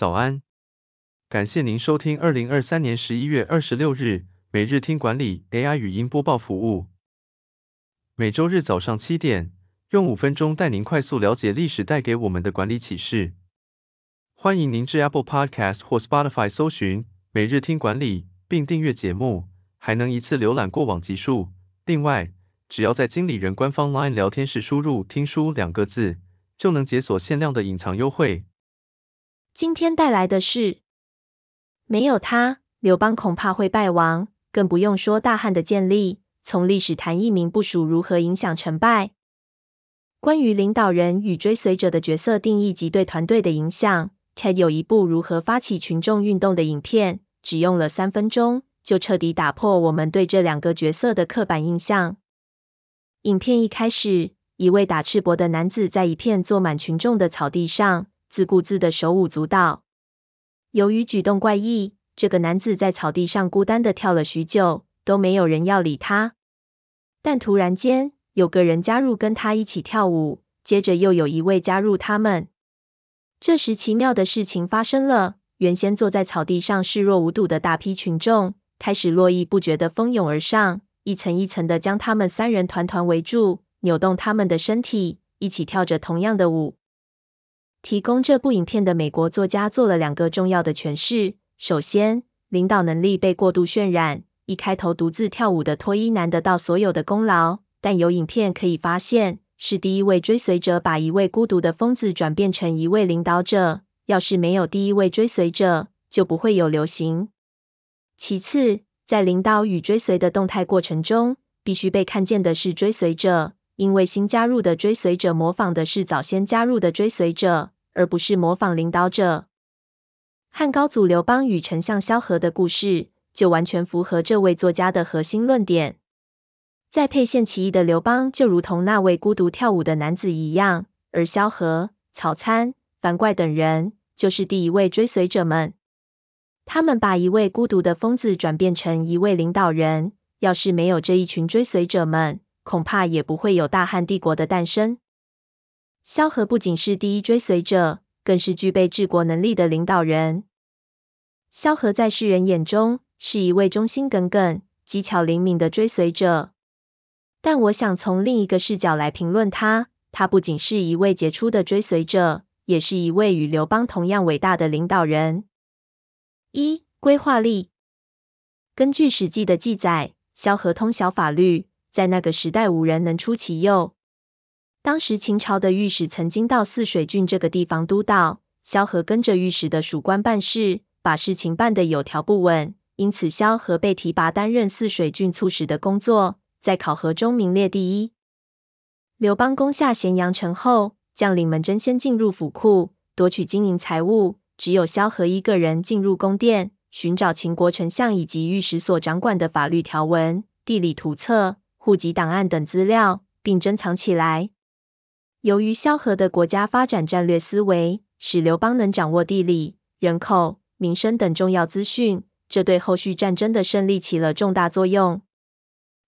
早安，感谢您收听二零二三年十一月二十六日每日听管理 AI 语音播报服务。每周日早上七点，用五分钟带您快速了解历史带给我们的管理启示。欢迎您至 Apple Podcast 或 Spotify 搜寻每日听管理，并订阅节目，还能一次浏览过往集数。另外，只要在经理人官方 LINE 聊天室输入“听书”两个字，就能解锁限量的隐藏优惠。今天带来的是，没有他，刘邦恐怕会败亡，更不用说大汉的建立。从历史谈一名部属如何影响成败。关于领导人与追随者的角色定义及对团队的影响，TED 有一部如何发起群众运动的影片，只用了三分钟，就彻底打破我们对这两个角色的刻板印象。影片一开始，一位打赤膊的男子在一片坐满群众的草地上，自顾自的手舞足蹈。由于举动怪异，这个男子在草地上孤单的跳了许久，都没有人要理他。但突然间，有个人加入跟他一起跳舞，接着又有一位加入他们。这时奇妙的事情发生了，原先坐在草地上视若无睹的大批群众，开始络绎不绝的蜂拥而上，一层一层的将他们三人团团围住，扭动他们的身体，一起跳着同样的舞。提供这部影片的美国作家做了两个重要的诠释：首先，领导能力被过度渲染。一开头独自跳舞的脱衣男得到所有的功劳，但有影片可以发现，是第一位追随者把一位孤独的疯子转变成一位领导者。要是没有第一位追随者，就不会有流行。其次，在领导与追随的动态过程中，必须被看见的是追随者，因为新加入的追随者模仿的是早先加入的追随者，而不是模仿领导者。汉高祖刘邦与丞相萧何的故事。就完全符合这位作家的核心论点。在沛县起义的刘邦就如同那位孤独跳舞的男子一样，而萧何、曹参、樊哙等人就是第一位追随者们。他们把一位孤独的疯子转变成一位领导人。要是没有这一群追随者们，恐怕也不会有大汉帝国的诞生。萧何不仅是第一追随者，更是具备治国能力的领导人。萧何在世人眼中，是一位忠心耿耿、机巧灵敏的追随者，但我想从另一个视角来评论他。他不仅是一位杰出的追随者，也是一位与刘邦同样伟大的领导人。一、规划力。根据《史记》的记载，萧何通晓法律，在那个时代无人能出其右。当时秦朝的御史曾经到泗水郡这个地方督导，萧何跟着御史的属官办事，把事情办得有条不紊。因此，萧何被提拔担任泗水郡促史的工作，在考核中名列第一。刘邦攻下咸阳城后，将领们争先进入府库，夺取金银财物，只有萧何一个人进入宫殿，寻找秦国丞相以及御史所掌管的法律条文、地理图册、户籍档案等资料，并珍藏起来。由于萧何的国家发展战略思维，使刘邦能掌握地理、人口、民生等重要资讯。这对后续战争的胜利起了重大作用。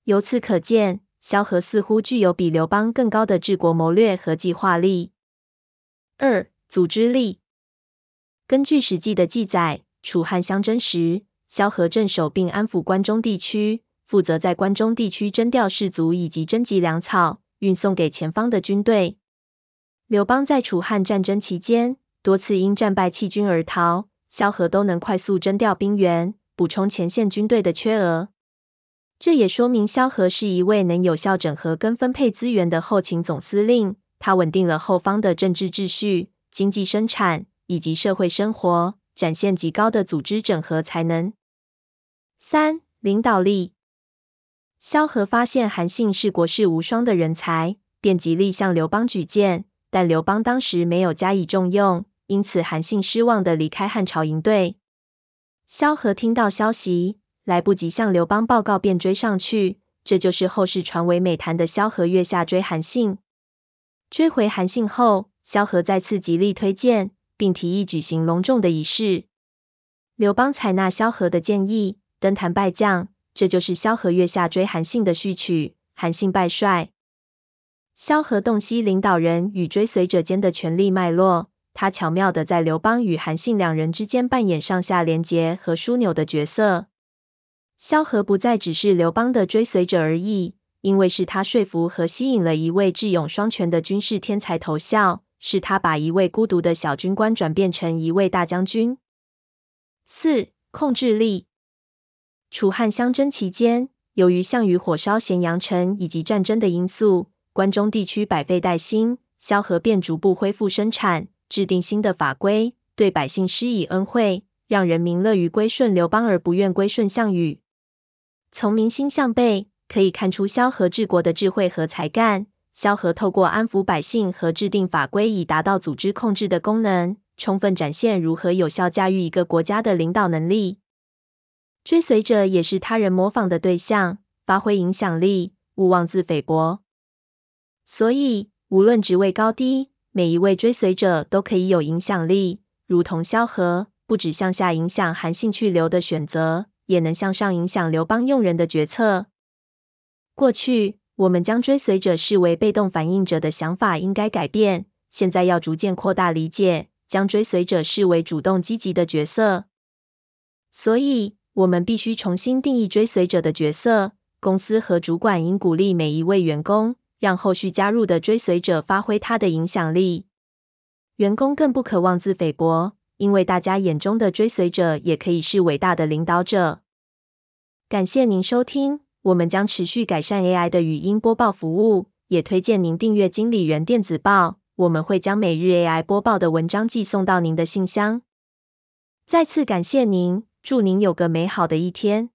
由此可见，萧何似乎具有比刘邦更高的治国谋略和计划力。二、组织力。根据《史记》的记载，楚汉相争时，萧何镇守并安抚关中地区，负责在关中地区征调士卒以及征集粮草，运送给前方的军队。刘邦在楚汉战争期间，多次因战败弃军而逃。萧何都能快速征调兵员，补充前线军队的缺额。这也说明萧何是一位能有效整合跟分配资源的后勤总司令。他稳定了后方的政治秩序、经济生产以及社会生活，展现极高的组织整合才能。三、领导力。萧何发现韩信是国士无双的人才，便极力向刘邦举荐，但刘邦当时没有加以重用。因此，韩信失望的离开汉朝营队。萧何听到消息，来不及向刘邦报告，便追上去。这就是后世传为美谈的萧何月下追韩信。追回韩信后，萧何再次极力推荐，并提议举行隆重的仪式。刘邦采纳萧何的建议，登坛拜将。这就是萧何月下追韩信的序曲。韩信败帅。萧何洞悉领导人与追随者间的权力脉络。他巧妙地在刘邦与韩信两人之间扮演上下连结和枢纽的角色。萧何不再只是刘邦的追随者而已，因为是他说服和吸引了一位智勇双全的军事天才投效，是他把一位孤独的小军官转变成一位大将军。四、控制力。楚汉相争期间，由于项羽火烧咸阳城以及战争的因素，关中地区百废待兴，萧何便逐步恢复生产。制定新的法规，对百姓施以恩惠，让人民乐于归顺刘邦而不愿归顺项羽。从民心向背可以看出萧何治国的智慧和才干。萧何透过安抚百姓和制定法规以达到组织控制的功能，充分展现如何有效驾驭一个国家的领导能力。追随者也是他人模仿的对象，发挥影响力，勿妄自菲薄。所以，无论职位高低。每一位追随者都可以有影响力，如同萧何，不只向下影响韩信去留的选择，也能向上影响刘邦用人的决策。过去，我们将追随者视为被动反应者的想法应该改变，现在要逐渐扩大理解，将追随者视为主动积极的角色。所以，我们必须重新定义追随者的角色。公司和主管应鼓励每一位员工。让后续加入的追随者发挥他的影响力，员工更不可妄自菲薄，因为大家眼中的追随者也可以是伟大的领导者。感谢您收听，我们将持续改善 AI 的语音播报服务，也推荐您订阅经理人电子报，我们会将每日 AI 播报的文章寄送到您的信箱。再次感谢您，祝您有个美好的一天。